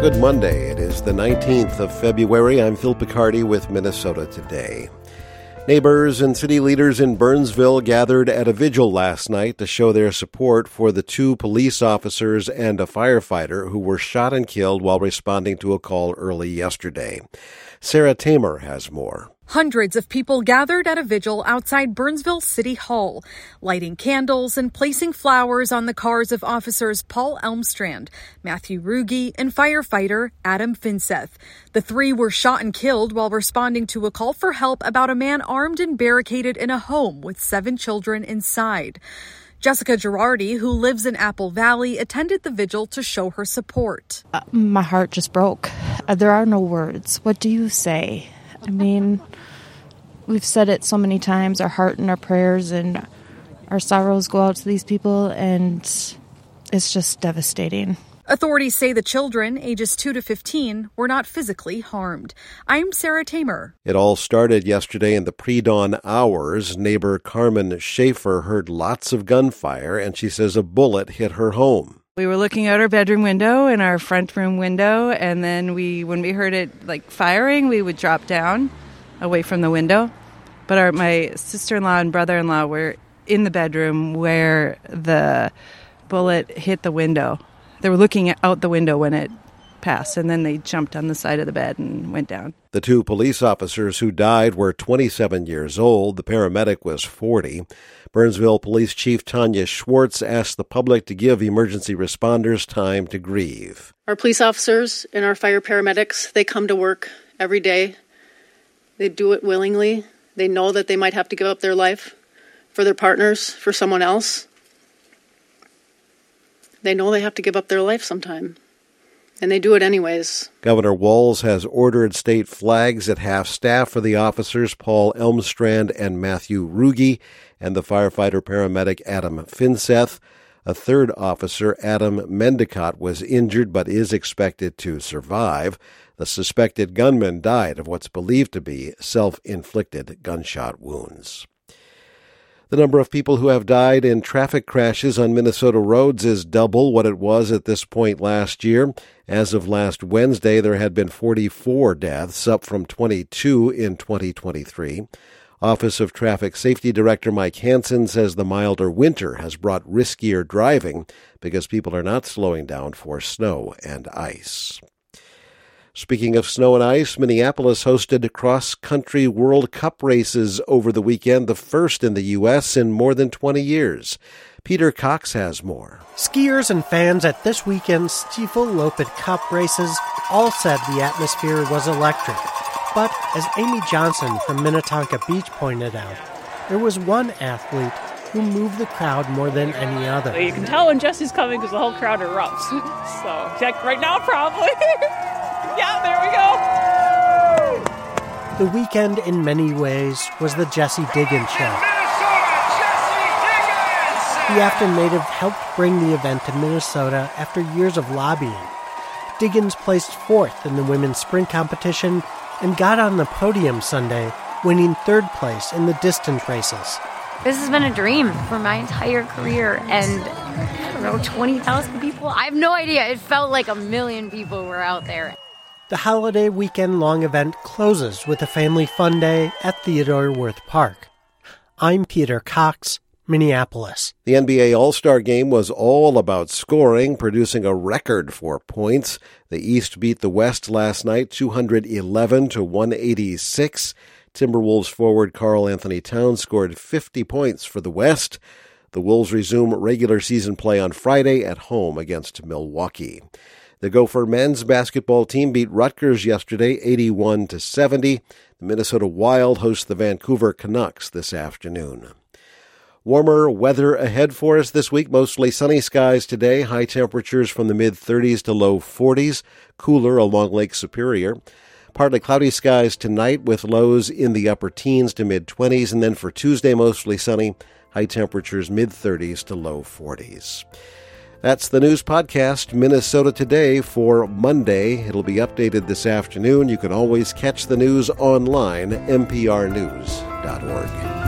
Good Monday. It is the 19th of February. I'm Phil Picardi with Minnesota Today. Neighbors and city leaders in Burnsville gathered at a vigil last night to show their support for the two police officers and a firefighter who were shot and killed while responding to a call early yesterday. Sarah Thamer has more. Hundreds of people gathered at a vigil outside Burnsville City Hall, lighting candles and placing flowers on the cars of officers Paul Elmstrand, Matthew Ruge, and firefighter Adam Finseth. The three were shot and killed while responding to a call for help about a man armed and barricaded in a home with seven children inside. Jessica Girardi, who lives in Apple Valley, attended the vigil to show her support. Uh, my heart just broke. Uh, there are no words. What do you say? I mean, we've said it so many times our heart and our prayers and our sorrows go out to these people, and it's just devastating. Authorities say the children, ages 2 to 15, were not physically harmed. I'm Sarah Thamer. It all started yesterday in the pre dawn hours. Neighbor Carmen Schaefer heard lots of gunfire, and she says a bullet hit her home. We were looking out our bedroom window and our front room window, and then we, when we heard it like firing, we would drop down away from the window. But our, my sister in law and brother in law were in the bedroom where the bullet hit the window. They were looking out the window when it passed, and then they jumped on the side of the bed and went down. The two police officers who died were 27 years old. The paramedic was 40. Burnsville Police Chief Tanya Schwartz asked the public to give emergency responders time to grieve. Our police officers and our fire paramedics, they come to work every day. They do it willingly. They know that they might have to give up their life for their partners, for someone else. They know they have to give up their life sometime. And they do it anyways. Governor Walz has ordered state flags at half staff for the officers Paul Elmstrand and Matthew Ruge and the firefighter paramedic Adam Finseth. A third officer, Adam Medlicott, was injured but is expected to survive. The suspected gunman died of what's believed to be self inflicted gunshot wounds. The number of people who have died in traffic crashes on Minnesota roads is double what it was at this point last year. As of last Wednesday, there had been 44 deaths, up from 22 in 2023. Office of Traffic Safety Director Mike Hanson says the milder winter has brought riskier driving because people are not slowing down for snow and ice. Speaking of snow and ice, Minneapolis hosted cross country World Cup races over the weekend, the first in the U.S. in more than 20 years. Peter Cox has more. Skiers and fans at this weekend's Stifel Loppet Cup races all said the atmosphere was electric. But as Amy Johnson from Minnetonka Beach pointed out, there was one athlete who moved the crowd more than any other. You can tell when Jessie's coming because the whole crowd erupts. so, check right now, probably. yeah, there we go. The weekend, in many ways, was the Jessie Diggins show. The Afton native helped bring the event to Minnesota after years of lobbying. Diggins placed fourth in the women's sprint competition and got on the podium Sunday, winning third place in the distance races. This has been a dream for my entire career, and I don't know, 20,000 people? I have no idea. It felt like a million people were out there. The holiday weekend long event closes with a family fun day at Theodore Wirth Park. I'm Peter Cox, Minneapolis. The NBA All Star game was all about scoring, producing a record for points. The East beat the West last night 211 to 186. Timberwolves forward Karl Anthony Towns scored 50 points for the West. The Wolves resume regular season play on Friday at home against Milwaukee. The Gopher men's basketball team beat Rutgers yesterday 81 to 70. The Minnesota Wild host the Vancouver Canucks this afternoon. Warmer weather ahead for us this week. Mostly sunny skies today. High temperatures from the mid 30s to low 40s. Cooler along Lake Superior. Partly cloudy skies tonight with lows in the upper teens to mid 20s. And then for Tuesday, mostly sunny. High temperatures mid 30s to low 40s. That's the news podcast, Minnesota Today, for Monday. It'll be updated this afternoon. You can always catch the news online, mprnews.org.